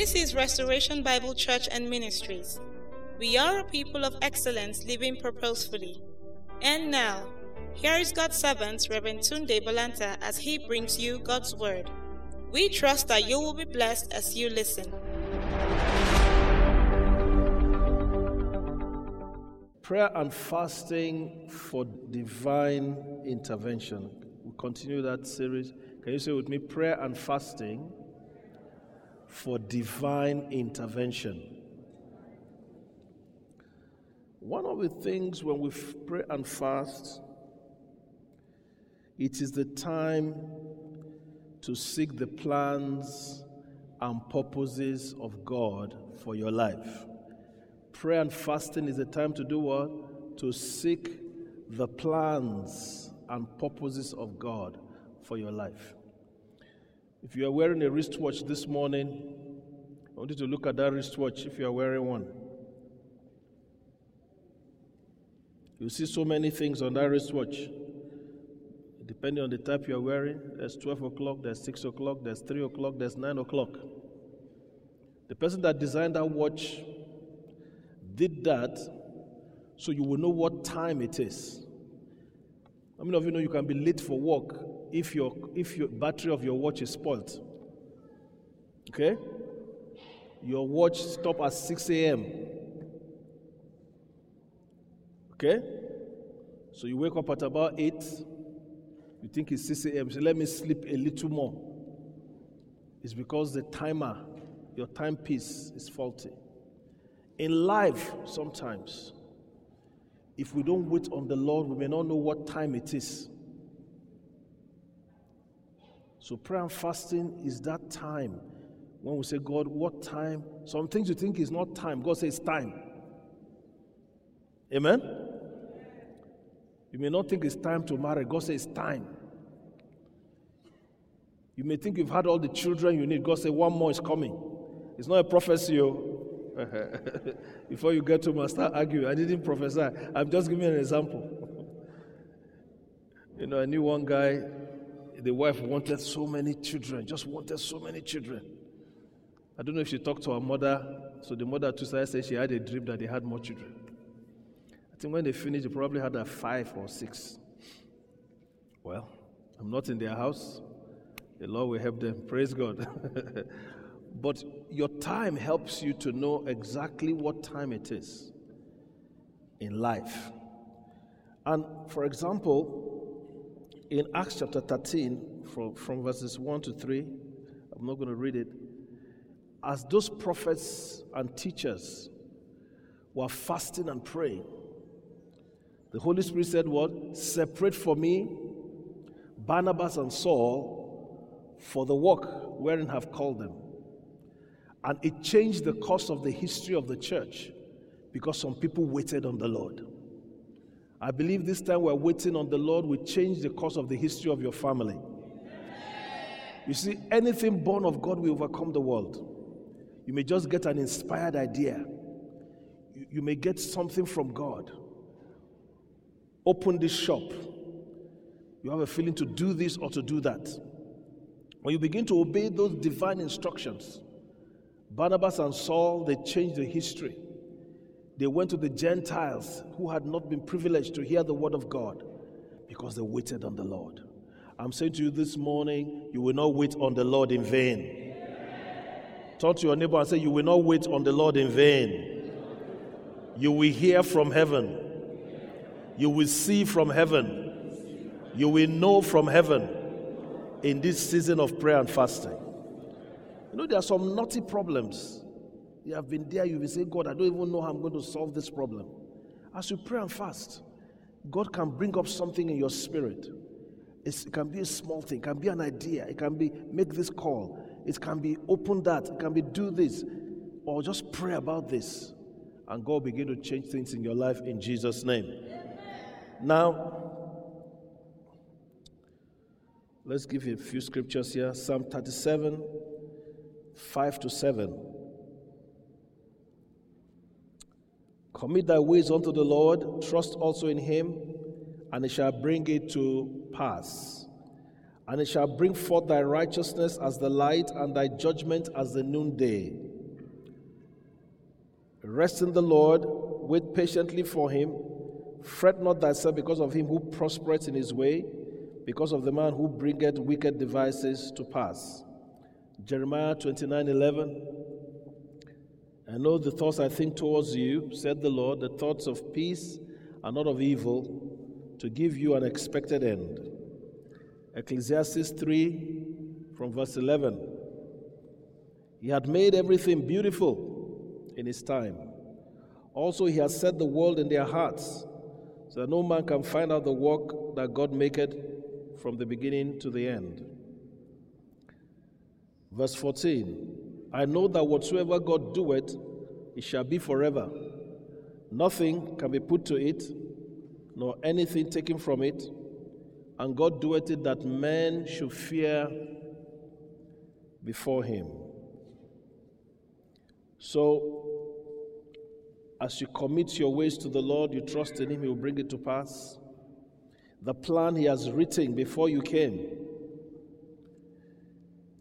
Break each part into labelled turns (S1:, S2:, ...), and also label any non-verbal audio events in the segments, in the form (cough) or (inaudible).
S1: This is Restoration Bible Church and Ministries. We are a people of excellence living purposefully. And now, here is God's servant, Reverend Tunde Balanta, as he brings you God's Word. We trust that you will be blessed as you listen.
S2: Prayer and fasting for divine intervention. We'll continue that series. Can you say with me? Prayer and fasting for divine intervention. One of the things when we pray and fast, it is the time to seek the plans and purposes of God for your life. Prayer and fasting is the time to do what? To seek the plans and purposes of God for your life. If you are wearing a wristwatch this morning, I want you to look at that wristwatch if you are wearing one. You see so many things on that wristwatch. Depending on the type you are wearing, there's 12 o'clock, there's 6 o'clock, there's 3 o'clock, there's 9 o'clock. The person that designed that watch did that so you will know what time it is. How many of you know you can be late for work if your if your battery of your watch is spoiled? Okay? Your watch stop at 6 a.m. Okay? So you wake up at about 8. You think it's 6 a.m. So let me sleep a little more. It's because the timer, your timepiece is faulty. In life, sometimes, if we don't wait on the Lord, we may not know what time it is. So, prayer and fasting is that time when we say, God, what time? Some things you think is not time. God says time. Amen? You may not think it's time to marry. God says time. You may think you've had all the children you need. God says one more is coming. It's not a prophecy. Oh. (laughs) Before you get to my start arguing, I didn't prophesy. I'm just giving an example. (laughs) you know, I knew one guy, the wife wanted so many children, just wanted so many children. I don't know if she talked to her mother, so the mother too said she had a dream that they had more children. I think when they finished, they probably had a five or six. Well, I'm not in their house. The Lord will help them. Praise God. (laughs) But your time helps you to know exactly what time it is in life. And for example, in Acts chapter 13, from, from verses 1 to 3, I'm not going to read it, as those prophets and teachers were fasting and praying, the Holy Spirit said, What? Separate for me Barnabas and Saul for the work wherein have called them. And it changed the course of the history of the church because some people waited on the Lord. I believe this time we're waiting on the Lord will change the course of the history of your family. You see, anything born of God will overcome the world. You may just get an inspired idea, you, you may get something from God. Open this shop. You have a feeling to do this or to do that. When you begin to obey those divine instructions, Barnabas and Saul, they changed the history. They went to the Gentiles who had not been privileged to hear the word of God because they waited on the Lord. I'm saying to you this morning, you will not wait on the Lord in vain. Talk to your neighbor and say, You will not wait on the Lord in vain. You will hear from heaven. You will see from heaven. You will know from heaven in this season of prayer and fasting. You know, there are some naughty problems. You have been there, you've been saying, God, I don't even know how I'm going to solve this problem. As you pray and fast, God can bring up something in your spirit. It's, it can be a small thing, it can be an idea, it can be make this call, it can be open that, it can be do this, or just pray about this. And God begin to change things in your life in Jesus' name. Now, let's give you a few scriptures here. Psalm 37, 5 to 7. Commit thy ways unto the Lord, trust also in him, and he shall bring it to pass. And it shall bring forth thy righteousness as the light, and thy judgment as the noonday. Rest in the Lord, wait patiently for him. Fret not thyself because of him who prospereth in his way, because of the man who bringeth wicked devices to pass. Jeremiah 29 11. I know the thoughts I think towards you, said the Lord, the thoughts of peace and not of evil, to give you an expected end. Ecclesiastes 3 from verse 11. He had made everything beautiful in his time. Also, he has set the world in their hearts, so that no man can find out the work that God maketh from the beginning to the end. Verse 14 I know that whatsoever God doeth, it shall be forever. Nothing can be put to it, nor anything taken from it. And God doeth it that men should fear before him. So, as you commit your ways to the Lord, you trust in him, he will bring it to pass. The plan he has written before you came,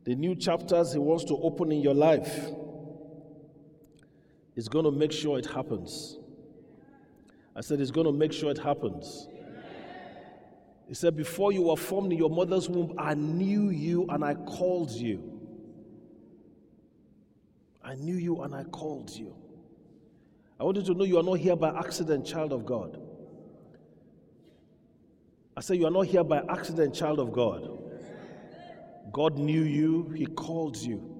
S2: the new chapters he wants to open in your life, He's going to make sure it happens. I said, He's going to make sure it happens. He said, Before you were formed in your mother's womb, I knew you and I called you. I knew you and I called you. I want you to know you are not here by accident, child of God. I say you are not here by accident, child of God. God knew you, He called you.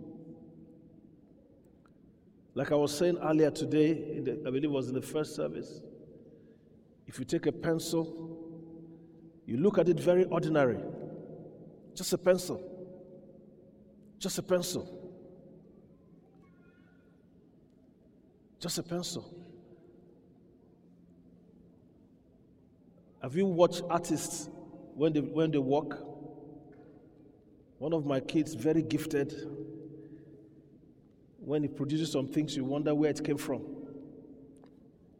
S2: Like I was saying earlier today, the, I believe it was in the first service, if you take a pencil, you look at it very ordinary, just a pencil, just a pencil. Just a pencil. Have you watched artists when they, when they walk? One of my kids, very gifted, when he produces some things, you wonder where it came from.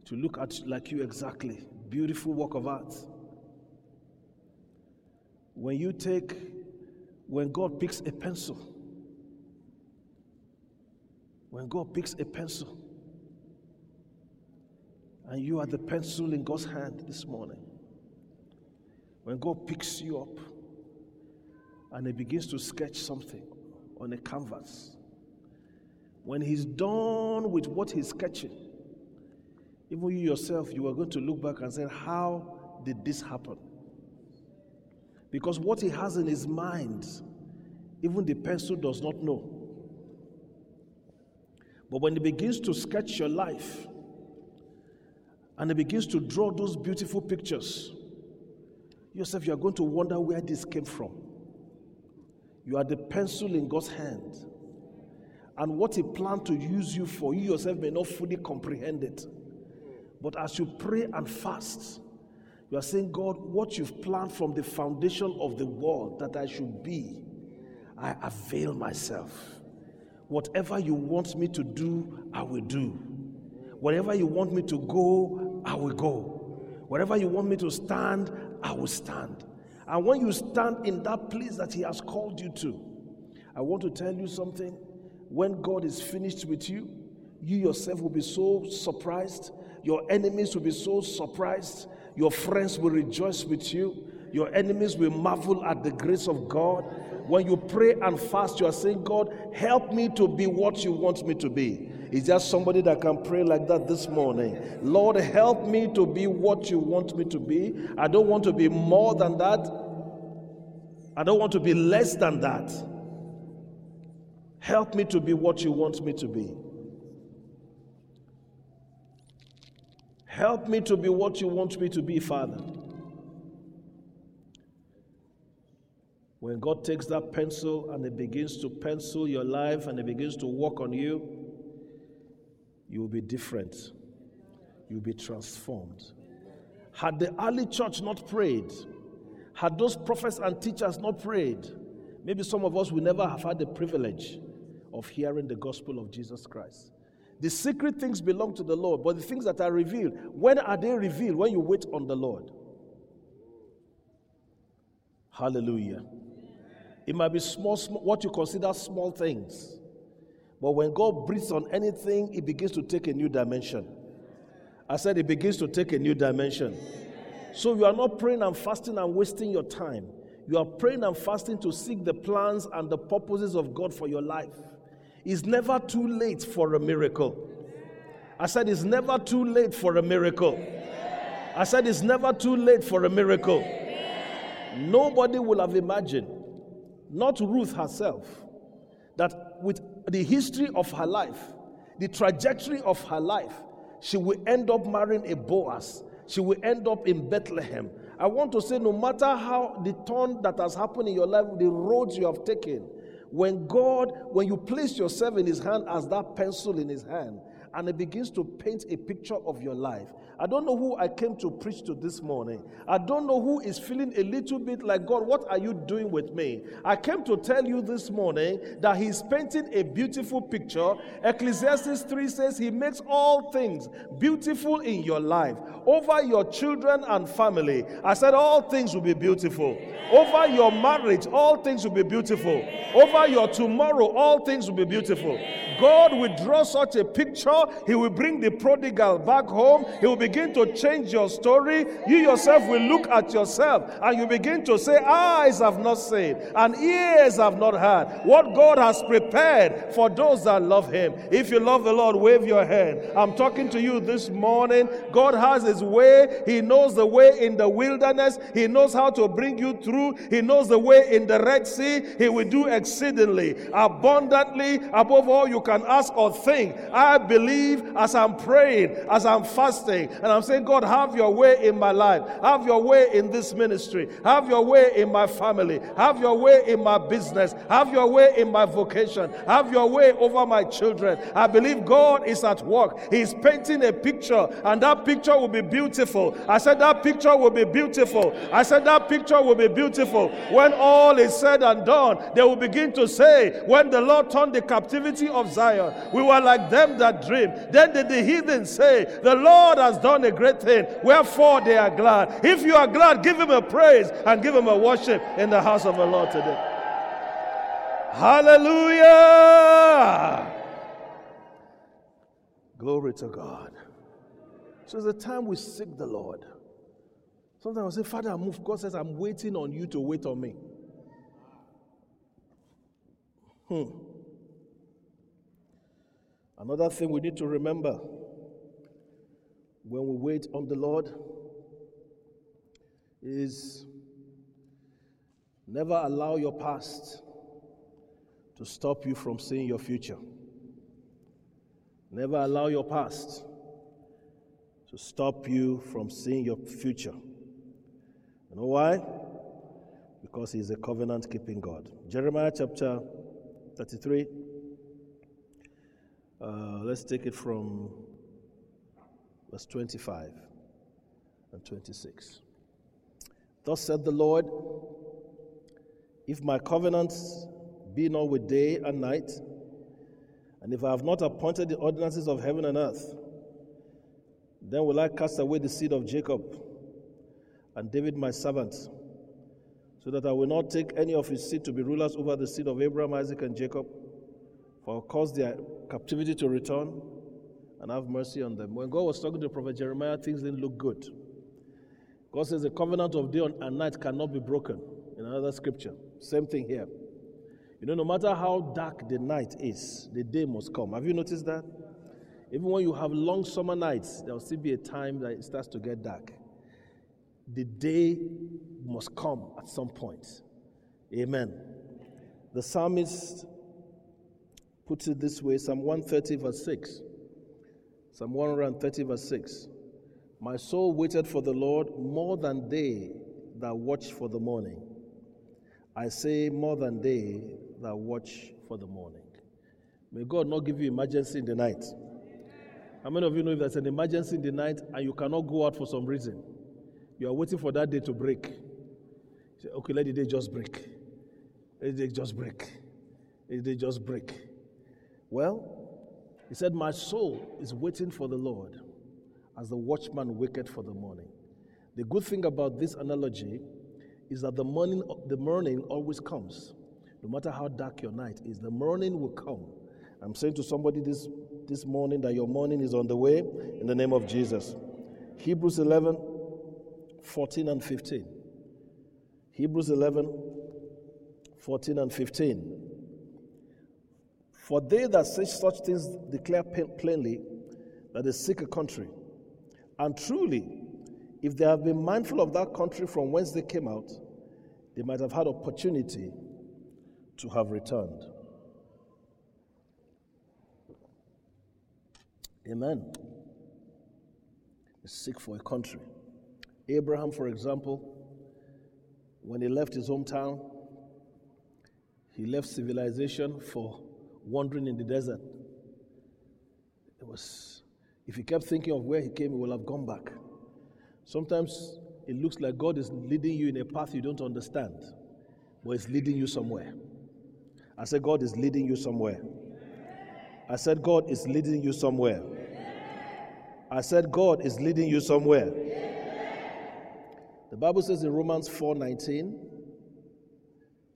S2: To look at like you exactly. Beautiful work of art. When you take, when God picks a pencil, when God picks a pencil, and you are the pencil in God's hand this morning. When God picks you up and He begins to sketch something on a canvas, when He's done with what He's sketching, even you yourself, you are going to look back and say, How did this happen? Because what He has in His mind, even the pencil does not know. But when He begins to sketch your life, and he begins to draw those beautiful pictures, yourself, you are going to wonder where this came from. You are the pencil in God's hand. And what He planned to use you for, you yourself may not fully comprehend it. But as you pray and fast, you are saying, God, what you've planned from the foundation of the world that I should be, I avail myself. Whatever you want me to do, I will do. Wherever you want me to go, I will go. Wherever you want me to stand, I will stand. And when you stand in that place that He has called you to, I want to tell you something. When God is finished with you, you yourself will be so surprised. Your enemies will be so surprised. Your friends will rejoice with you. Your enemies will marvel at the grace of God. When you pray and fast, you are saying, God, help me to be what you want me to be. Is there somebody that can pray like that this morning? Lord, help me to be what you want me to be. I don't want to be more than that. I don't want to be less than that. Help me to be what you want me to be. Help me to be what you want me to be, Father. When God takes that pencil and He begins to pencil your life and He begins to work on you, you will be different. You'll be transformed. Had the early church not prayed, had those prophets and teachers not prayed, maybe some of us will never have had the privilege of hearing the gospel of Jesus Christ. The secret things belong to the Lord, but the things that are revealed, when are they revealed? When you wait on the Lord. Hallelujah. It might be small, small what you consider small things. But when God breathes on anything, it begins to take a new dimension. I said it begins to take a new dimension. So you are not praying and fasting and wasting your time. You are praying and fasting to seek the plans and the purposes of God for your life. It's never too late for a miracle. I said it's never too late for a miracle. I said it's never too late for a miracle. Nobody will have imagined, not Ruth herself, that with the history of her life, the trajectory of her life, she will end up marrying a Boaz. She will end up in Bethlehem. I want to say, no matter how the turn that has happened in your life, the roads you have taken, when God, when you place yourself in His hand as that pencil in His hand, and it begins to paint a picture of your life, I don't know who I came to preach to this morning. I don't know who is feeling a little bit like, God, what are you doing with me? I came to tell you this morning that He's painting a beautiful picture. Ecclesiastes 3 says He makes all things beautiful in your life. Over your children and family, I said all things will be beautiful. Over your marriage, all things will be beautiful. Over your tomorrow, all things will be beautiful. God will draw such a picture. He will bring the prodigal back home. He will begin to change your story. You yourself will look at yourself and you begin to say, Eyes have not seen and ears have not heard what God has prepared for those that love Him. If you love the Lord, wave your hand. I'm talking to you this morning. God has His way. He knows the way in the wilderness, He knows how to bring you through. He knows the way in the Red Sea. He will do exceedingly, abundantly, above all you can ask or think. I believe as I'm praying, as I'm fasting, and I'm saying, God, have your way in my life. Have your way in this ministry. Have your way in my family. Have your way in my business. Have your way in my vocation. Have your way over my children. I believe God is at work. He's painting a picture, and that picture will be beautiful. I said, That picture will be beautiful. I said, That picture will be beautiful. When all is said and done, they will begin to say, When the Lord turned the captivity of Zion, we were like them that dream. Then did the heathen say, The Lord has done a great thing. Wherefore they are glad. If you are glad, give him a praise and give him a worship in the house of the Lord today. Hallelujah! Glory to God. So it's the time we seek the Lord. Sometimes I say, Father, I move. God says, I'm waiting on you to wait on me. Hmm. Another thing we need to remember when we wait on the Lord is never allow your past to stop you from seeing your future. Never allow your past to stop you from seeing your future. You know why? Because He's a covenant keeping God. Jeremiah chapter 33. Uh, let's take it from verse 25 and 26. Thus said the Lord, If my covenant be not with day and night, and if I have not appointed the ordinances of heaven and earth, then will I cast away the seed of Jacob and David my servant, so that I will not take any of his seed to be rulers over the seed of Abraham, Isaac, and Jacob, I'll cause their captivity to return and have mercy on them. When God was talking to prophet Jeremiah, things didn't look good. God says the covenant of day and night cannot be broken in another scripture. Same thing here. You know, no matter how dark the night is, the day must come. Have you noticed that? Even when you have long summer nights, there will still be a time that it starts to get dark. The day must come at some point. Amen. The psalmist puts it this way Psalm 130, verse 6. Psalm 130, verse 6. My soul waited for the Lord more than they that watch for the morning. I say, more than they that watch for the morning. May God not give you emergency in the night. How many of you know if there's an emergency in the night and you cannot go out for some reason? You are waiting for that day to break. You say, okay, let the day just break. Let the day just break. Let the day just break. Well, he said, My soul is waiting for the Lord as the watchman waketh for the morning. The good thing about this analogy is that the morning, the morning always comes. No matter how dark your night is, the morning will come I'm saying to somebody this, this morning that your morning is on the way in the name of Jesus. Hebrews 11, 14 and 15. Hebrews 11, 14 and 15. For they that say such things declare plainly that they seek a country. And truly, if they have been mindful of that country from whence they came out, they might have had opportunity to have returned. Amen. They Seek for a country. Abraham, for example, when he left his hometown, he left civilization for wandering in the desert. It was, if he kept thinking of where he came, he would have gone back. Sometimes it looks like God is leading you in a path you don't understand, but it's leading you somewhere. I said, God is leading you somewhere. I said, God is leading you somewhere. I said, God is leading you somewhere. The Bible says in Romans 4 19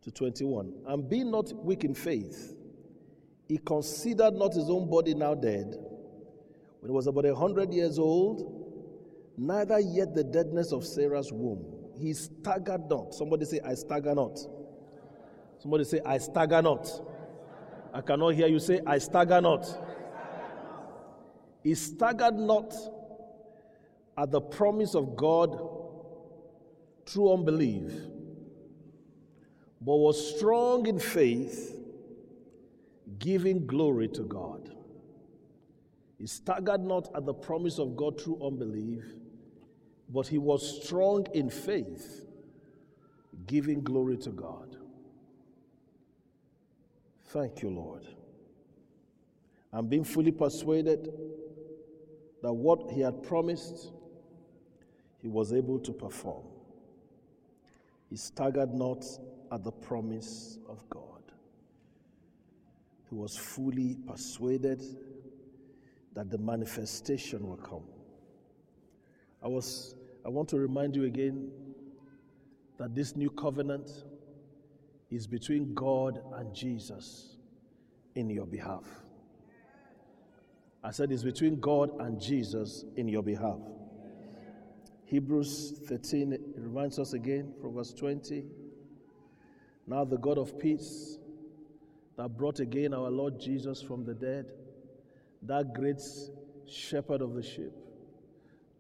S2: to 21, and be not weak in faith. He considered not his own body now dead, when he was about a hundred years old, neither yet the deadness of Sarah's womb. He staggered not. Somebody say, I stagger not. Somebody say, I stagger not. I cannot hear you say, I stagger not. He staggered not at the promise of God through unbelief, but was strong in faith, giving glory to God. He staggered not at the promise of God through unbelief, but he was strong in faith, giving glory to God. Thank you, Lord. I'm being fully persuaded that what he had promised, he was able to perform. He staggered not at the promise of God. He was fully persuaded that the manifestation will come. I was I want to remind you again that this new covenant is between God and Jesus in your behalf. I said it's between God and Jesus in your behalf. Hebrews 13 reminds us again from verse 20. Now the God of peace that brought again our Lord Jesus from the dead, that great shepherd of the sheep,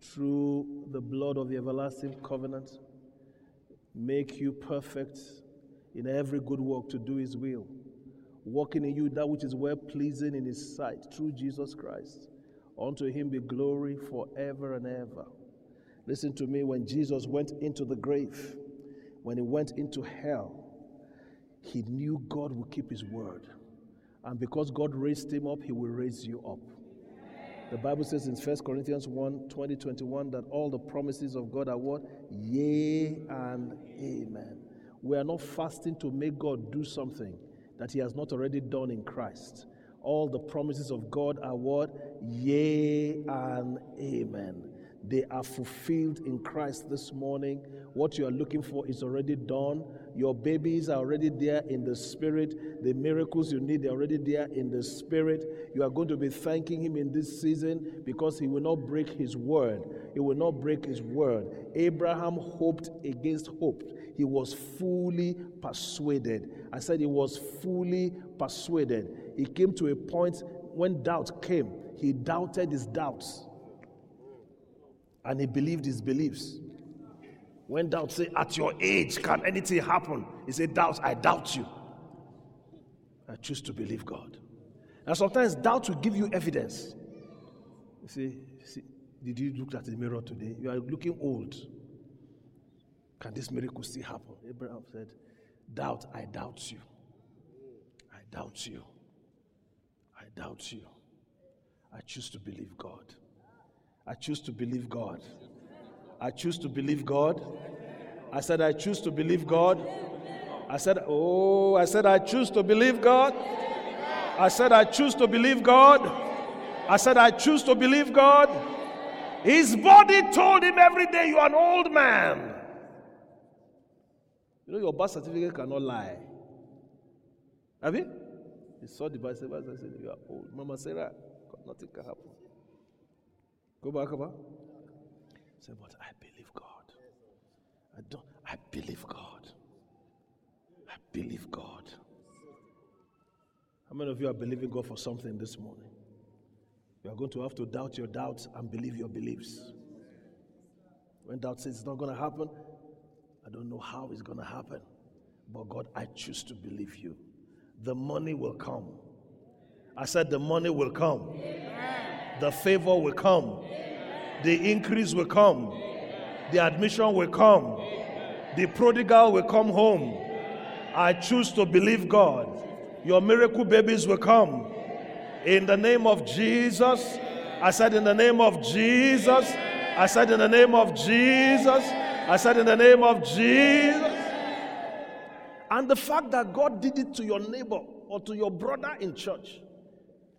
S2: through the blood of the everlasting covenant, make you perfect in every good work to do his will, working in you that which is well pleasing in his sight through Jesus Christ. Unto him be glory forever and ever. Listen to me when Jesus went into the grave, when he went into hell, he knew God would keep his word. And because God raised him up, he will raise you up. The Bible says in 1 Corinthians 1 20, 21 that all the promises of God are what? Yea and amen. We are not fasting to make God do something that He has not already done in Christ. All the promises of God are what? Yea and amen. They are fulfilled in Christ this morning. What you are looking for is already done. Your babies are already there in the spirit. The miracles you need are already there in the spirit. You are going to be thanking Him in this season because He will not break His word. He will not break His word. Abraham hoped against hope. He was fully persuaded. I said he was fully persuaded. He came to a point when doubt came, he doubted his doubts and he believed his beliefs. When doubt say, at your age, can anything happen? He said, doubt, I doubt you. I choose to believe God. And sometimes doubt will give you evidence. You see, see, did you look at the mirror today? You are looking old. Can this miracle still happen? Abraham said, Doubt, I doubt you. I doubt you. I doubt you. I choose to believe God. I choose to believe God. I choose to believe God. I said, I choose to believe God. I said, Oh, I said, I choose to believe God. I said, I choose to believe God. I said, I choose to believe God. His body told him every day, You are an old man. You know, your birth certificate cannot lie. Have you? He saw the birth certificate and said, You are old. Mama Sarah, nothing can happen. Go back, over. Say, But I believe God. I don't, I believe God. I believe God. How many of you are believing God for something this morning? You are going to have to doubt your doubts and believe your beliefs. When doubt says it's not going to happen, I don't know how it's going to happen. But God, I choose to believe you. The money will come. I said, The money will come. Amen. The favor will come. The increase will come. The admission will come. The prodigal will come home. I choose to believe God. Your miracle babies will come. In the name of Jesus. I said, In the name of Jesus. I said, In the name of Jesus. I said, In the name of Jesus. And the fact that God did it to your neighbor or to your brother in church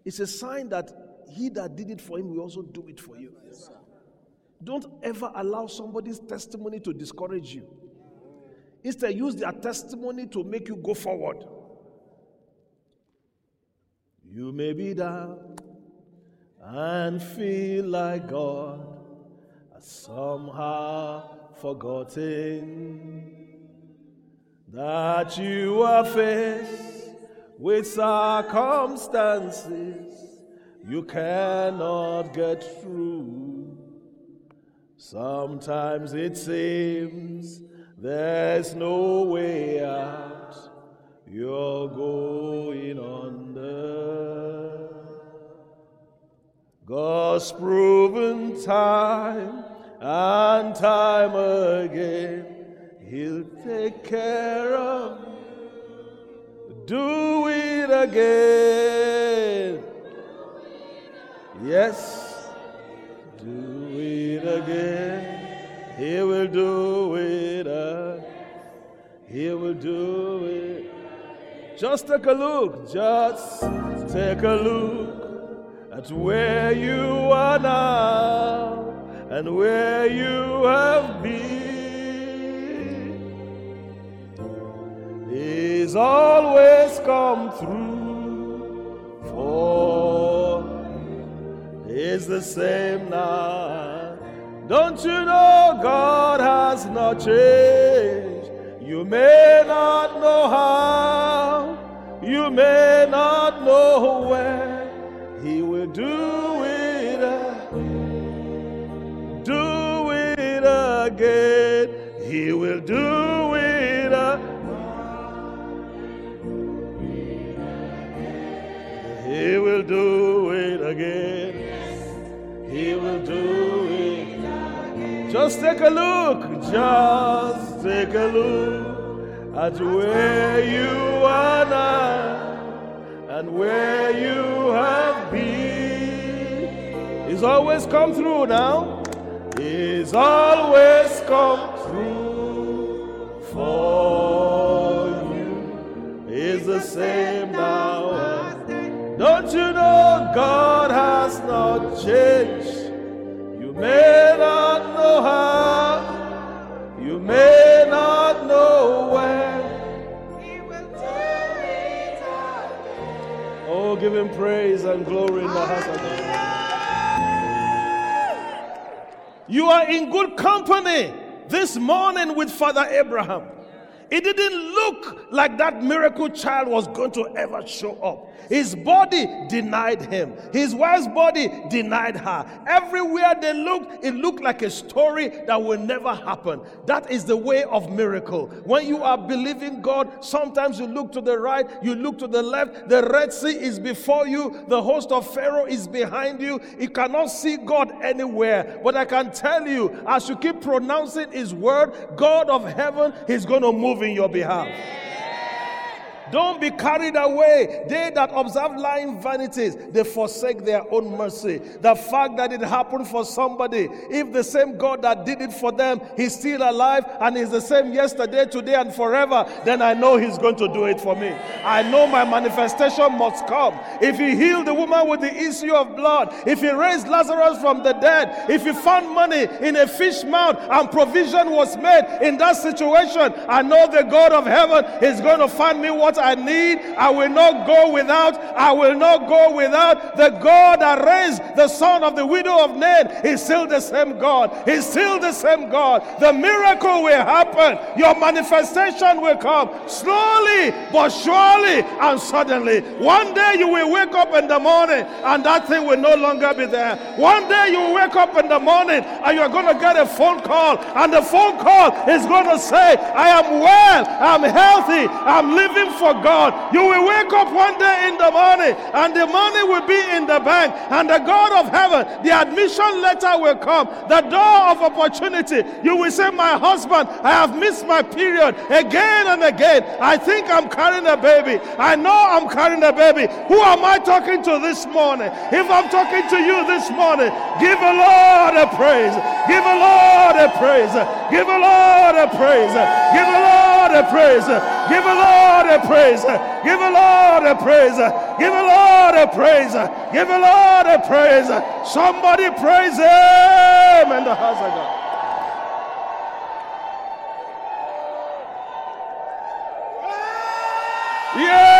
S2: is a sign that he that did it for him will also do it for you. Don't ever allow somebody's testimony to discourage you. Instead, use their testimony to make you go forward. You may be down and feel like God has somehow forgotten that you are faced with circumstances you cannot get through. Sometimes it seems there's no way out, you're going under. God's proven time and time again, He'll take care of you. Do it again. Yes, do it again. He will do it. Again. He will do it. Just take a look. Just take a look at where you are now and where you have been. He's always come through He's the same now. Don't you know God has not changed? You may not know how, you may not know when. He will do it do it again. He will do Just take a look. Just take a look at where you are now and where you have been. He's always come through now. He's always come through for you. He's the same now. Don't you know God has not changed? You may him praise and glory in the house of God. You are in good company this morning with Father Abraham. It didn't look like that miracle child was going to ever show up. His body denied him. His wife's body denied her. Everywhere they looked, it looked like a story that will never happen. That is the way of miracle. When you are believing God, sometimes you look to the right, you look to the left. The Red Sea is before you, the host of Pharaoh is behind you. You cannot see God anywhere. But I can tell you, as you keep pronouncing His word, God of heaven is going to move in your behalf. Don't be carried away. They that observe lying vanities, they forsake their own mercy. The fact that it happened for somebody, if the same God that did it for them, He's still alive and is the same yesterday, today, and forever, then I know He's going to do it for me. I know my manifestation must come. If He healed the woman with the issue of blood, if He raised Lazarus from the dead, if He found money in a fish mouth and provision was made in that situation, I know the God of heaven is going to find me what need. I will not go without. I will not go without. The God that raised the son of the widow of Nain is still the same God. He's still the same God. The miracle will happen. Your manifestation will come slowly but surely and suddenly. One day you will wake up in the morning and that thing will no longer be there. One day you will wake up in the morning and you're going to get a phone call, and the phone call is going to say, I am well, I'm healthy, I'm living for God. You will wake up one day in the morning and the money will be in the bank, and the God of heaven, the admission letter will come, the door of opportunity. You will say, My husband, I have missed my period again and again. I think I'm carrying a baby. I know I'm carrying a baby. Who am I talking to this morning? If I'm talking to you this morning, give a Lord a praise. Give a Lord a praise. Give a Lord a praise. Give a Lord a praise. Give a Lord a praise. Give a Lord a praise. Give a Lord a praise. Give a Lord a praise. Somebody praise him in the house of God. Yes!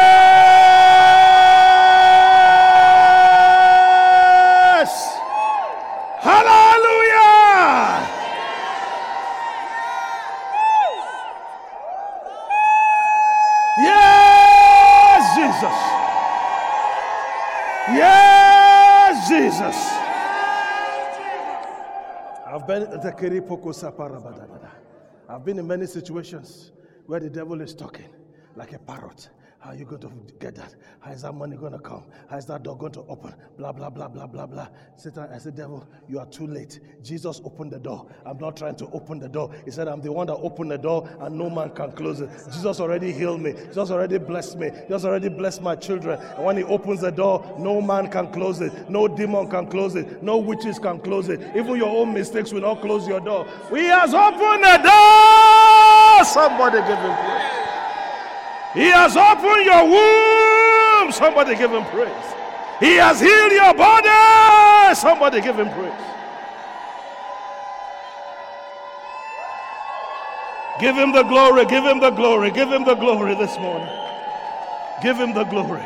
S2: I've been in many situations where the devil is talking like a parrot. How are you going to get that? How is that money going to come? How is that door going to open? Blah, blah, blah, blah, blah, blah. Satan, I said, devil, you are too late. Jesus opened the door. I'm not trying to open the door. He said, I'm the one that opened the door and no man can close it. Jesus already healed me. Jesus already blessed me. Jesus already blessed my children. And when he opens the door, no man can close it. No demon can close it. No witches can close it. Even your own mistakes will not close your door. He has opened the door. Somebody give him praise. He has opened your womb. Somebody give him praise. He has healed your body. Somebody give him praise. Give him the glory. Give him the glory. Give him the glory this morning. Give him the glory.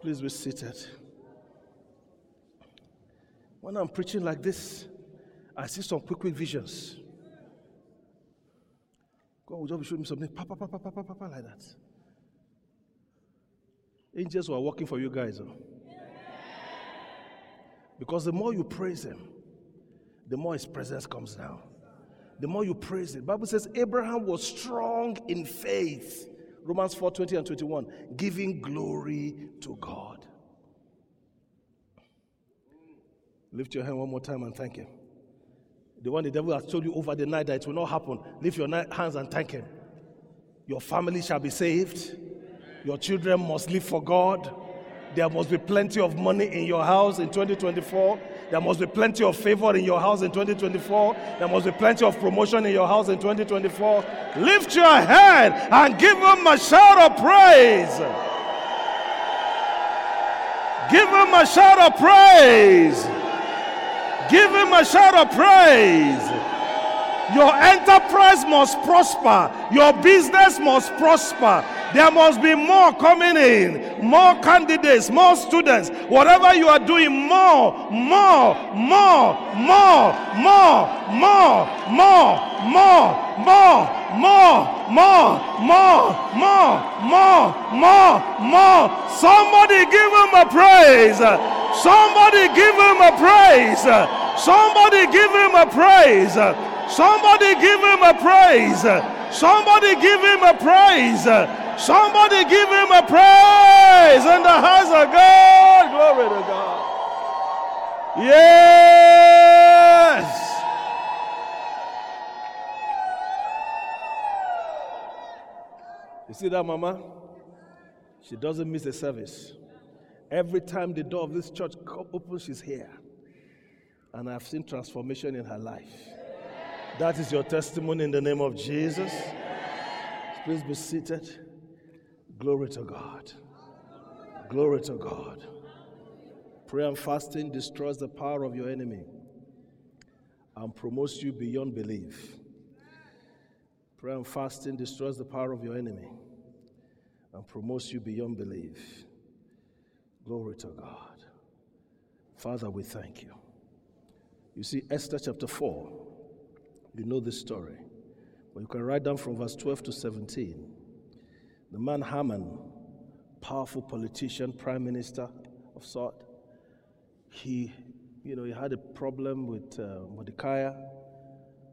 S2: Please be seated. When I'm preaching like this, I see some quick, quick visions. God will just be showing me something, pa, pa, pa, pa, pa, pa, pa, like that. Angels were working for you guys. Oh. Because the more you praise Him, the more His presence comes down. The more you praise Him. Bible says Abraham was strong in faith. Romans 4 20 and 21, giving glory to God. Lift your hand one more time and thank Him. The one the devil has told you over the night that it will not happen. Lift your hands and thank Him. Your family shall be saved. Your children must live for God. There must be plenty of money in your house in 2024. There must be plenty of favor in your house in 2024. There must be plenty of promotion in your house in 2024. Lift your hand and give Him a shout of praise. Give Him a shout of praise. Give him a shout of praise. Your enterprise must prosper. Your business must prosper. There must be more coming in, more candidates, more students. Whatever you are doing, more, more, more, more, more, more, more, more, more, more, more, more, more, more, more, more. Somebody give him a praise. Somebody give him a praise. Somebody give him a praise. Somebody give him a praise. Somebody give him a praise. Somebody give him a praise in the house of God. Glory to God. Yes. You see that, Mama? She doesn't miss a service. Every time the door of this church opens, she's here and I've seen transformation in her life. That is your testimony in the name of Jesus. Please be seated. Glory to God. Glory to God. Prayer and fasting destroys the power of your enemy and promotes you beyond belief. Prayer and fasting destroys the power of your enemy and promotes you beyond belief. Glory to God. Father, we thank you. You see, Esther chapter 4, you know this story. But you can write down from verse 12 to 17. The man Haman, powerful politician, prime minister of sort, he, you know, he had a problem with uh, Mordecai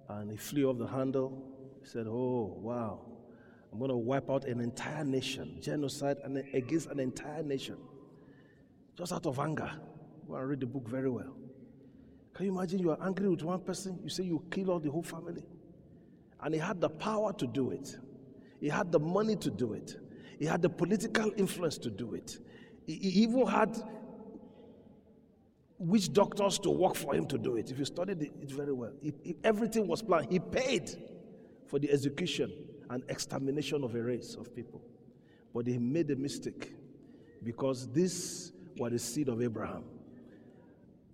S2: and he flew off the handle. He said, Oh, wow, I'm going to wipe out an entire nation, genocide against an entire nation, just out of anger. Go and read the book very well. Can you imagine you are angry with one person? You say you kill all the whole family. And he had the power to do it, he had the money to do it, he had the political influence to do it. He even had witch doctors to work for him to do it. If you studied it very well, everything was planned. He paid for the execution and extermination of a race of people. But he made a mistake because this was the seed of Abraham.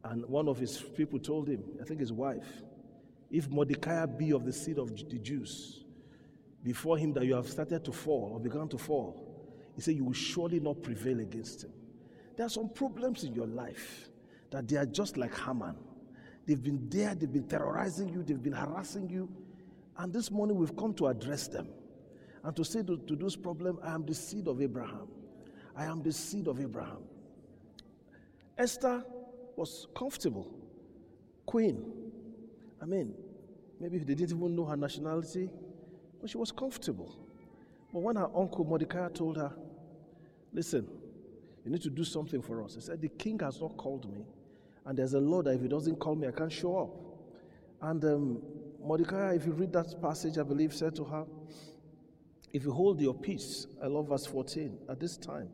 S2: And one of his people told him, I think his wife, if Mordecai be of the seed of the Jews, before him that you have started to fall or begun to fall, he said, You will surely not prevail against him. There are some problems in your life that they are just like Haman. They've been there, they've been terrorizing you, they've been harassing you. And this morning we've come to address them and to say to, to those problems, I am the seed of Abraham. I am the seed of Abraham. Esther was comfortable, queen. I mean, maybe they didn't even know her nationality, but she was comfortable. But when her uncle Mordecai told her, Listen, you need to do something for us, he said, The king has not called me, and there's a law that if he doesn't call me, I can't show up. And um, Mordecai, if you read that passage, I believe, said to her, If you hold your peace, I love verse 14, at this time,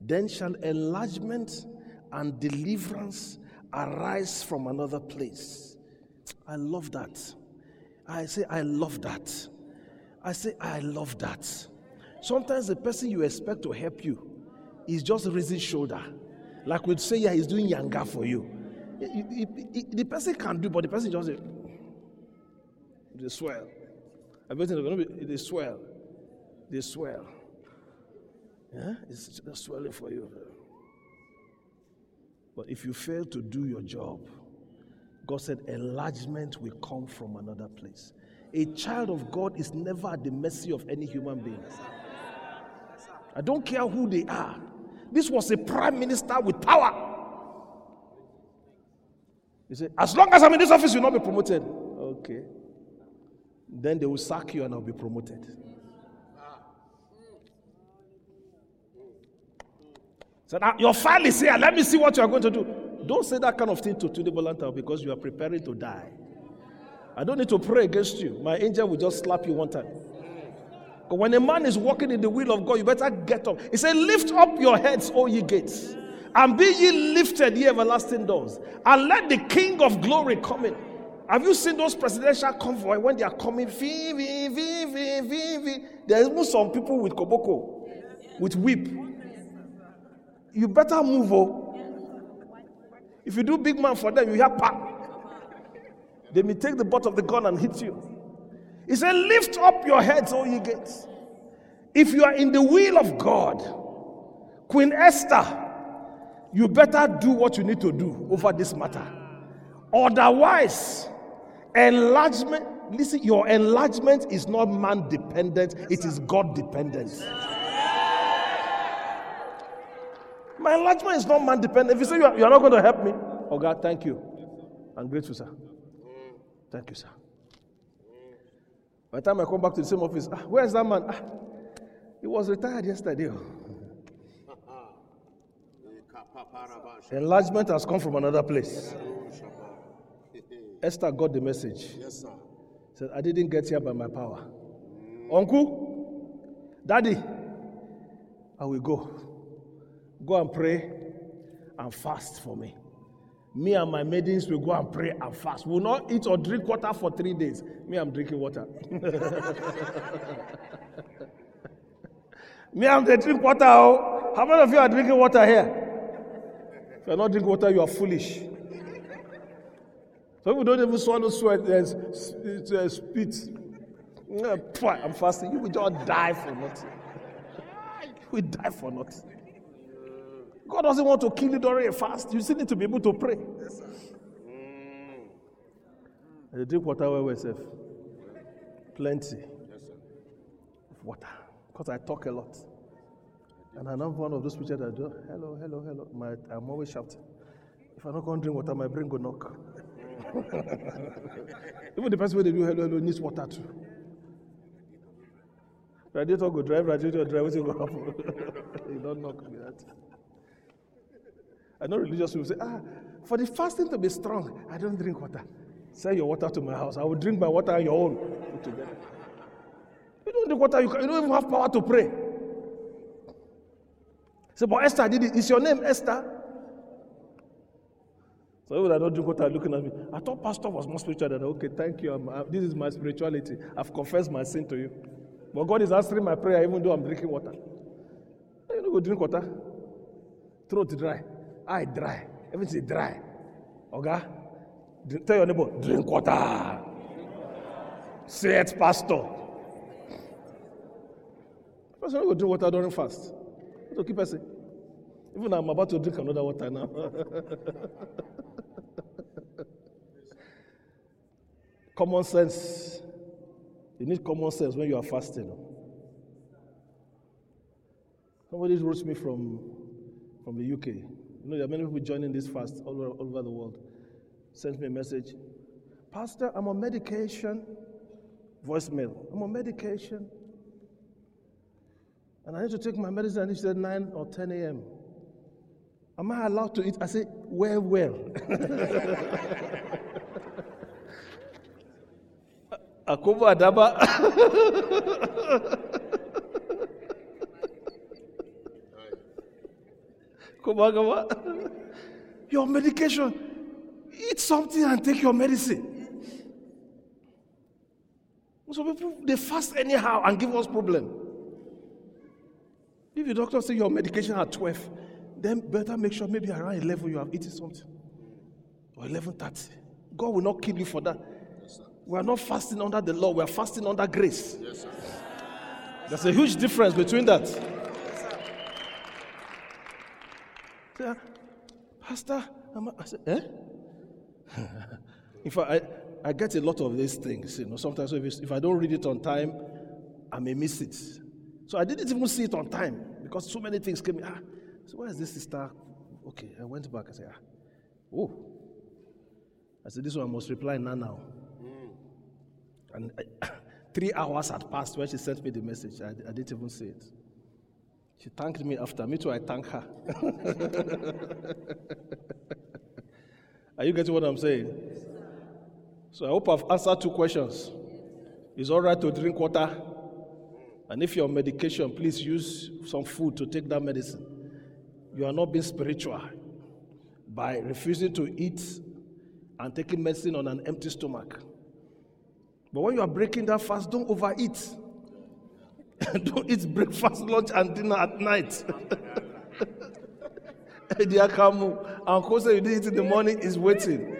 S2: then shall enlargement and deliverance arise from another place. I love that. I say, I love that. I say, I love that. Sometimes the person you expect to help you is just raising shoulder. Like we'd say, yeah, he's doing yanga for you the person can do, but the person just they swell. Everything is going to be they swell. They swell. Yeah, it's just swelling for you. But if you fail to do your job, God said enlargement will come from another place. A child of God is never at the mercy of any human being. I don't care who they are. This was a prime minister with power. You say, as long as I'm in this office, you'll not be promoted. Okay. Then they will sack you and I'll be promoted. Now your file is here. Let me see what you are going to do. Don't say that kind of thing to Tunde Bolanta because you are preparing to die. I don't need to pray against you. My angel will just slap you one time. But when a man is walking in the will of God, you better get up. He said, Lift up your heads, O ye gates and be ye lifted, ye everlasting doors, and let the King of glory come in. Have you seen those presidential convoy when they are coming? Vee, vee, vee, vee, vee. There's even some people with koboko, with whip. You better move, oh. If you do big man for them, you have pa. They may take the butt of the gun and hit you. He said, Lift up your heads, O ye gates. If you are in the will of God, Queen Esther you better do what you need to do over this matter. Otherwise, enlargement, listen, your enlargement is not man dependent, it is God dependent. My enlargement is not man dependent. If you say you are, you are not going to help me, oh God, thank you. I'm grateful, sir. Thank you, sir. By the time I come back to the same office, ah, where is that man? Ah, he was retired yesterday. Oh. (laughs) Enlargement has come from another place. Esther got the message. Yes, sir. Said, I didn't get here by my power. Mm. Uncle, daddy, I will go. Go and pray and fast for me. Me and my maidens will go and pray and fast. We will not eat or drink water for three days. Me, I'm drinking water. (laughs) me, I'm drinking water. Oh. How many of you are drinking water here? If you're not drinking water, you are foolish. Some people don't even swallow sweat and uh, spit. I'm fasting. You will just die for nothing. Will die for nothing. God doesn't want to kill you during a fast. You still need to be able to pray. Yes, sir. Mm. and drink water where we safe. Plenty yes, of water. Because I talk a lot. And I'm not one of those people that do, hello, hello, hello. My, I'm always shouting. If I don't go drink water, my brain go knock. (laughs) Even the person where they do hello, hello needs water too. Radiator go drive, radiator drive, what's go happen? (laughs) you don't knock me that. I know religious people say, ah, for the fasting to be strong, I don't drink water. Send your water to my house. I will drink my water on your own. Put together. You don't drink water, you, can, you don't even have power to pray. Say, but Esther did it. Is your name Esther? So people that don't drink water are looking at me. I thought pastor was more spiritual than okay, thank you. I, this is my spirituality. I've confessed my sin to you. But God is answering my prayer even though I'm drinking water. You don't go drink water. Throat dry. Eye dry. Everything dry. Okay? Tell your neighbor, drink water. Say it, pastor. Pastor, go drink water during fast. So keep saying. Even I'm about to drink another water now. (laughs) common sense. You need common sense when you are fasting. Somebody wrote me from, from the UK. You know, there are many people joining this fast all over, all over the world sends me a message Pastor, I'm on medication. Voicemail. I'm on medication. And I need to take my medicine. And he said 9 or 10 a.m. Am I allowed to eat? I said, Well, well. (laughs) Akubo Adaba. (laughs) Your medication. Eat something and take your medicine. So people they fast anyhow and give us problem. If the doctor say your medication at 12, then better make sure maybe around 11 you have eaten something. Or 11.30. God will not kill you for that. Yes, we are not fasting under the law, we are fasting under grace. Yes, There's a huge difference between that. Yes, Pastor, I said, eh? (laughs) In fact, I, I get a lot of these things. You know, sometimes if, if I don't read it on time, I may miss it. So I didn't even see it on time because so many things came. Ah, so where is this sister? Okay, I went back. I said, ah, oh. I said, this one must reply now. Now. Mm. And I, (coughs) three hours had passed when she sent me the message. I, I didn't even see it. She thanked me after. Me too, I thank her. (laughs) Are you getting what I'm saying? So I hope I've answered two questions. It's all right to drink water. And if you're on medication, please use some food to take that medicine. You are not being spiritual by refusing to eat and taking medicine on an empty stomach. But when you are breaking that fast, don't overeat. (coughs) don't eat breakfast, lunch, and dinner at night. (laughs) the akamu and kosa you didn't eat in the morning is waiting.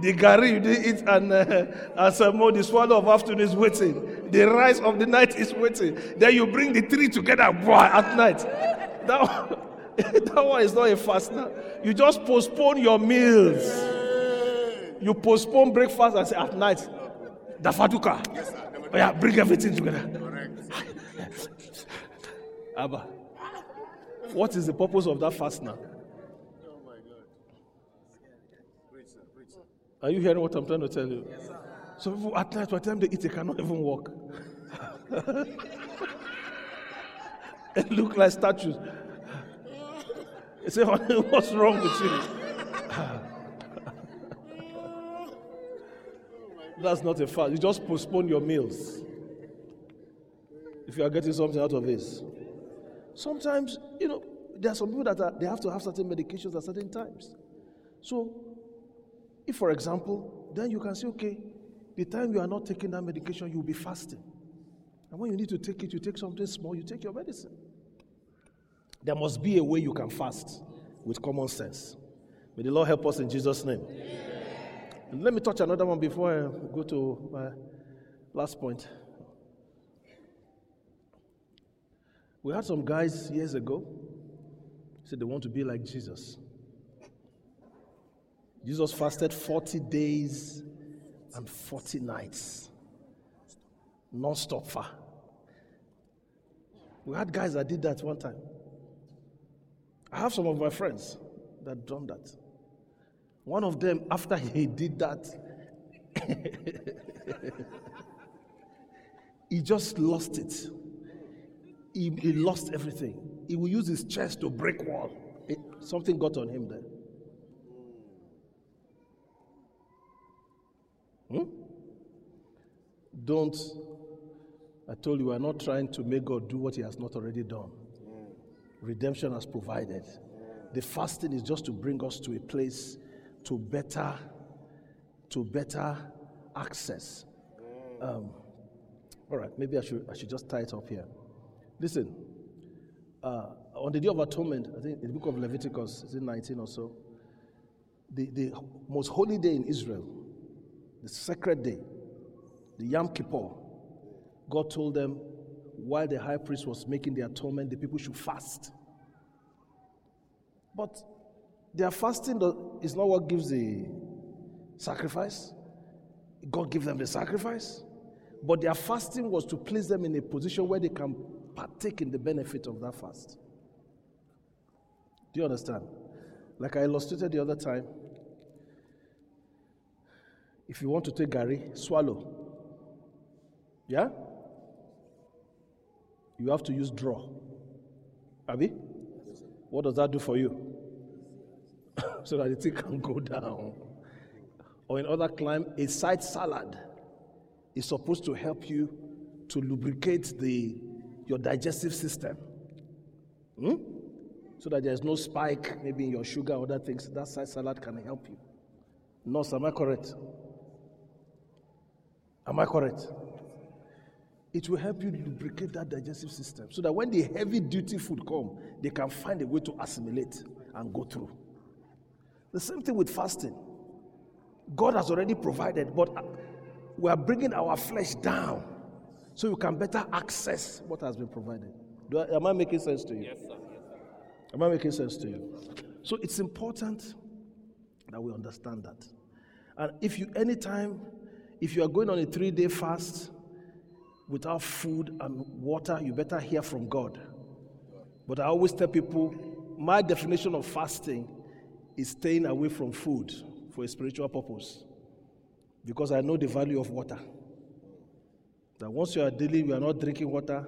S2: The gari you didn't eat and uh, and some more the swallow of afternoon is waiting. The rice of the night is waiting. Then you bring the three together boy, at night. That one, (laughs) that one is not a fast now. You just postpone your meals. You postpone breakfast and say at night. The fatuka. Yes, oh, yeah, bring everything together. Abba. What is the purpose of that fast now? Oh my God. Are you hearing what I'm trying to tell you? Yes, so people at night, by the time they eat, they cannot even walk. (laughs) they look like statues. They say, what's wrong with you? (laughs) That's not a fast. You just postpone your meals. If you are getting something out of this. Sometimes, you know, there are some people that are, they have to have certain medications at certain times. So if, for example, then you can say, okay, the time you are not taking that medication, you'll be fasting. And when you need to take it, you take something small, you take your medicine. There must be a way you can fast with common sense. May the Lord help us in Jesus' name. let me touch another one before I go to my last point. We had some guys years ago said they want to be like Jesus. Jesus fasted 40 days and 40 nights, non stop far. We had guys that did that one time. I have some of my friends that done that. One of them, after (laughs) he did that, (laughs) he just lost it. He, he, lost everything. He will use his chest to break wall. It, something got on him there. Hmm? Don't. I told you, we are not trying to make God do what He has not already done. Redemption has provided. The fasting is just to bring us to a place to better, to better access. Um, all right, maybe I should, I should just tie it up here. Listen, uh, on the Day of Atonement, I think in the book of Leviticus, is it 19 or so? The, the most holy day in Israel, the sacred day, the Yom Kippur, God told them while the high priest was making the atonement, the people should fast. But their fasting is not what gives the sacrifice. God gives them the sacrifice. But their fasting was to place them in a position where they can partake in the benefit of that fast. Do you understand? Like I illustrated the other time, if you want to take gari, swallow. Yeah? You have to use draw. Abi? What does that do for you? (laughs) so that the thing can go down. Or in other clime, a side salad is supposed to help you to lubricate the your digestive system. Hmm? So that there's no spike maybe in your sugar or other things. That side salad can help you. No, am I correct? Am I correct? It will help you lubricate that digestive system so that when the heavy duty food come, they can find a way to assimilate and go through. The same thing with fasting. God has already provided, but we are bringing our flesh down so you can better access what has been provided. I, am I making sense to you?
S3: Yes, sir.
S2: Am I making sense to you? So it's important that we understand that. And if you, anytime, if you are going on a three day fast without food and water, you better hear from God. But I always tell people my definition of fasting is staying away from food for a spiritual purpose because I know the value of water. That once you are dealing, you are not drinking water,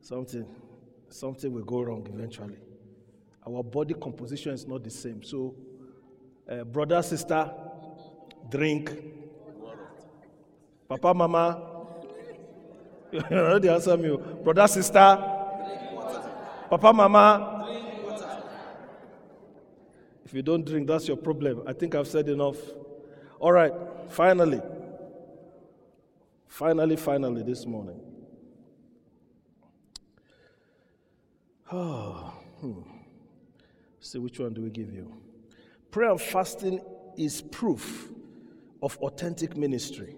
S2: something, something will go wrong eventually. Our body composition is not the same. So, uh, brother, sister, drink. Papa, mama, (laughs) you the answer me. Brother, sister, drink water. Papa, mama. Drink water. If you don't drink, that's your problem. I think I've said enough. All right, finally. Finally, finally, this morning. Oh, (sighs) hmm. See, which one do we give you? Prayer and fasting is proof of authentic ministry.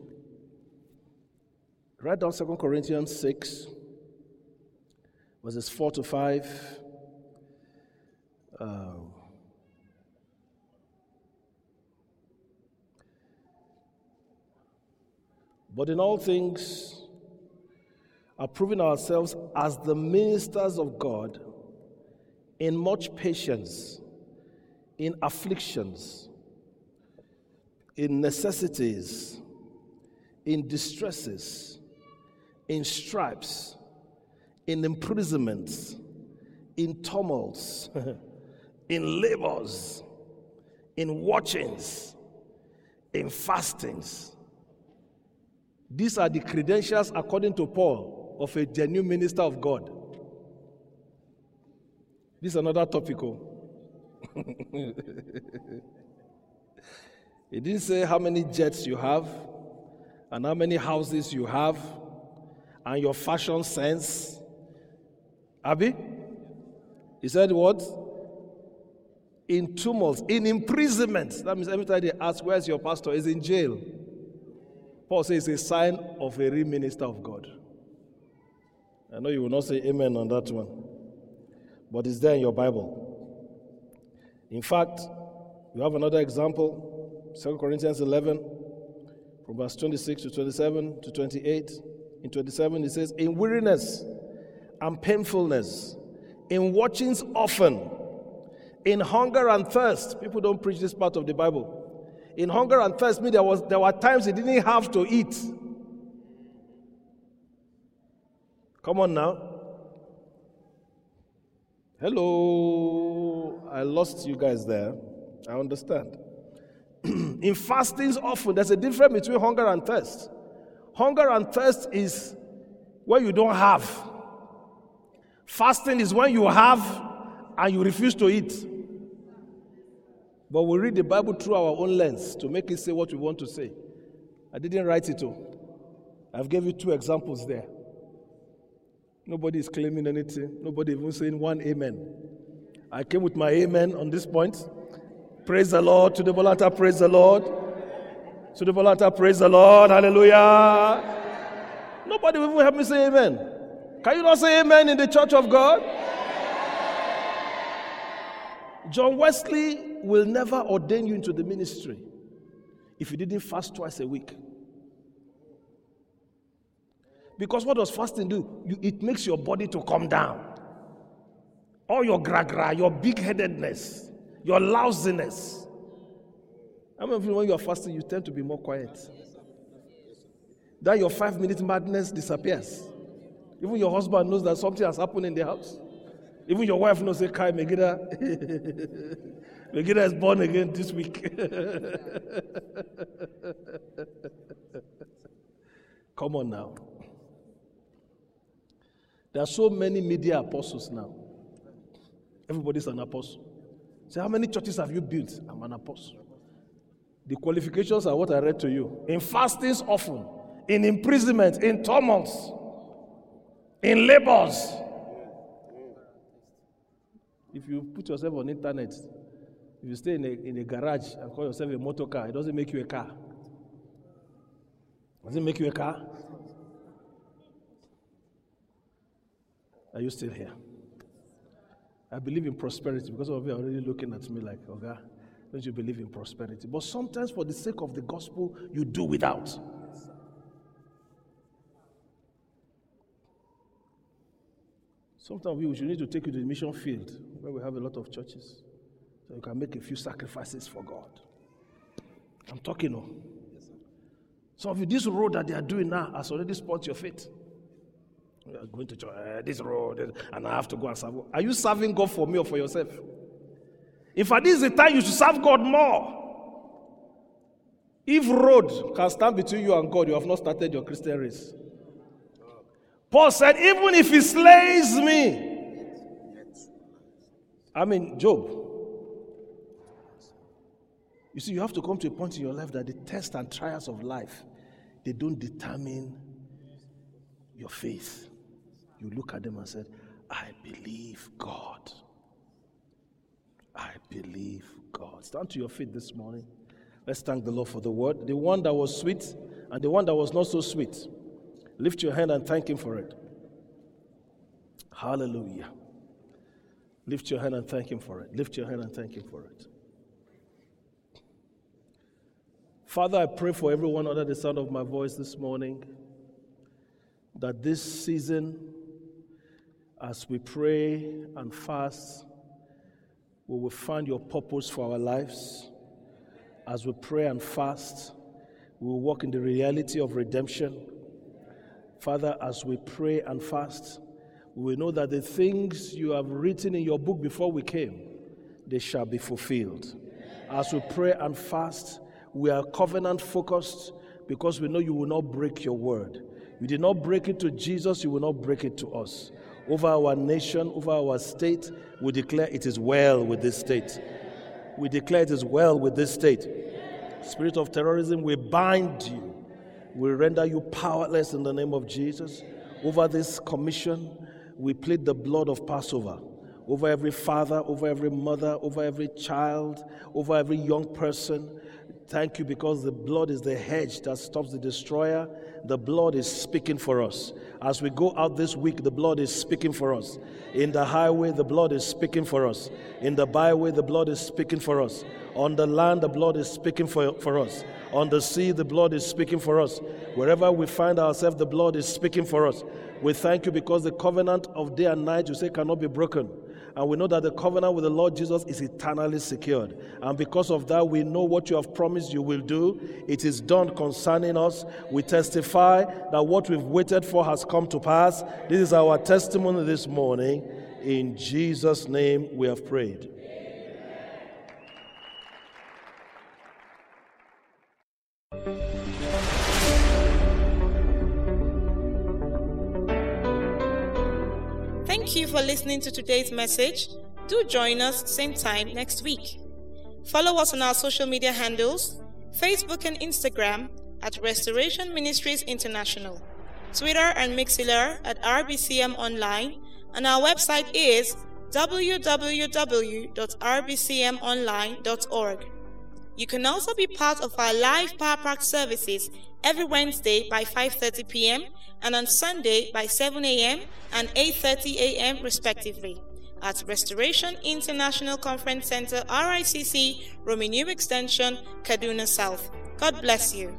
S2: Write down 2 Corinthians 6, verses 4 to 5. Um, But in all things, approving ourselves as the ministers of God in much patience, in afflictions, in necessities, in distresses, in stripes, in imprisonments, in tumults, (laughs) in labors, in watchings, in fastings these are the credentials, according to Paul, of a genuine minister of God. This is another topical. Oh. (laughs) he didn't say how many jets you have and how many houses you have and your fashion sense. Abi? He said what? In tumults, in imprisonment. That means every time they ask, Where's your pastor? He's in jail. Paul says it's a sign of a real minister of God. I know you will not say amen on that one, but it's there in your Bible. In fact, you have another example, 2 Corinthians 11, from verse 26 to 27 to 28. In 27, it says, In weariness and painfulness, in watchings often, in hunger and thirst. People don't preach this part of the Bible. In hunger and thirst, me there was there were times he didn't have to eat. Come on now. Hello. I lost you guys there. I understand. (clears throat) in fastings, often there's a difference between hunger and thirst. Hunger and thirst is when you don't have. Fasting is when you have and you refuse to eat. But we read the Bible through our own lens to make it say what we want to say. I didn't write it all. I've gave you two examples there. Nobody is claiming anything. Nobody even saying one amen. I came with my amen on this point. Praise the Lord. To the volata, praise the Lord. To the volata, praise the Lord. Hallelujah. Nobody will even help me say amen. Can you not say amen in the church of God? John Wesley will never ordain you into the ministry if you didn't fast twice a week. Because what does fasting do? You, it makes your body to come down. All your gra gra, your big headedness, your lousiness. I mean, when you are fasting, you tend to be more quiet. That your five minute madness disappears. Even your husband knows that something has happened in the house. Even your wife knows, say, Kai Maigida, (laughs) Maigida is born again this week. (laughs) Come on now. There are so many media apostles now. Everybody's an apostle. Say, how many churches have you built? I'm an apostle. The qualifications are what I read to you. In fastings often, in imprisonment, in tumults, in labors. If you put yourself on internet, if you stay in a, in a garage and call yourself a motor car, it doesn't make you a car. Does it make you a car? Are you still here? I believe in prosperity because of you are already looking at me like, okay, don't you believe in prosperity? But sometimes, for the sake of the gospel, you do without. Sometimes we should need to take you to the mission field where we have a lot of churches so you can make a few sacrifices for God. I'm talking of. Some of you, this road that they are doing now has already spoiled your faith. We are going to church, uh, this road, and I have to go and serve. Are you serving God for me or for yourself? If at this time you should serve God more. If road can stand between you and God, you have not started your Christian race. Paul said, even if he slays me. I mean, Job. You see, you have to come to a point in your life that the tests and trials of life, they don't determine your faith you look at them and said, I believe God. I believe God. Stand to your feet this morning. Let's thank the Lord for the word. The one that was sweet and the one that was not so sweet. Lift your hand and thank Him for it. Hallelujah. Lift your hand and thank Him for it. Lift your hand and thank Him for it. Father, I pray for everyone under the sound of my voice this morning that this season as we pray and fast, we will find your purpose for our lives. As we pray and fast, we will walk in the reality of redemption. Father, as we pray and fast, we know that the things you have written in your book before we came, they shall be fulfilled. As we pray and fast, we are covenant focused because we know you will not break your word. You did not break it to Jesus, you will not break it to us over our nation, over our state. We declare it is well with this state. We declare it is well with this state. Spirit of terrorism, we bind you. We render you powerless in the name of Jesus. Over this commission, we plead the blood of Passover over every father, over every mother, over every child, over every young person. Thank you because the blood is the hedge that stops the destroyer the blood is speaking for us. As we go out this week, the blood is speaking for us. In the highway, the blood is speaking for us. In the byway, the blood is speaking for us. On the land, the blood is speaking for, for us. On the sea, the blood is speaking for us. Wherever we find ourselves, the blood is speaking for us. We thank you because the covenant of day and night, you say, cannot be broken. And we know that the covenant with the Lord Jesus is eternally secured. And because of that, we know what you have promised you will do. It is done concerning us. We testify that what we've waited for has come to pass. This is our testimony this morning. In Jesus' name we have prayed.
S1: Thank you for listening to today's message. Do join us same time next week. Follow us on our social media handles Facebook and Instagram at Restoration Ministries International, Twitter and Mixlr at RBCM Online, and our website is www.rbcmonline.org. You can also be part of our live Power Pack services every Wednesday by 5:30 p.m and on Sunday by 7 a.m. and 8:30 a.m. respectively at Restoration International Conference Center RICC, Rominu Extension, Kaduna South. God bless you.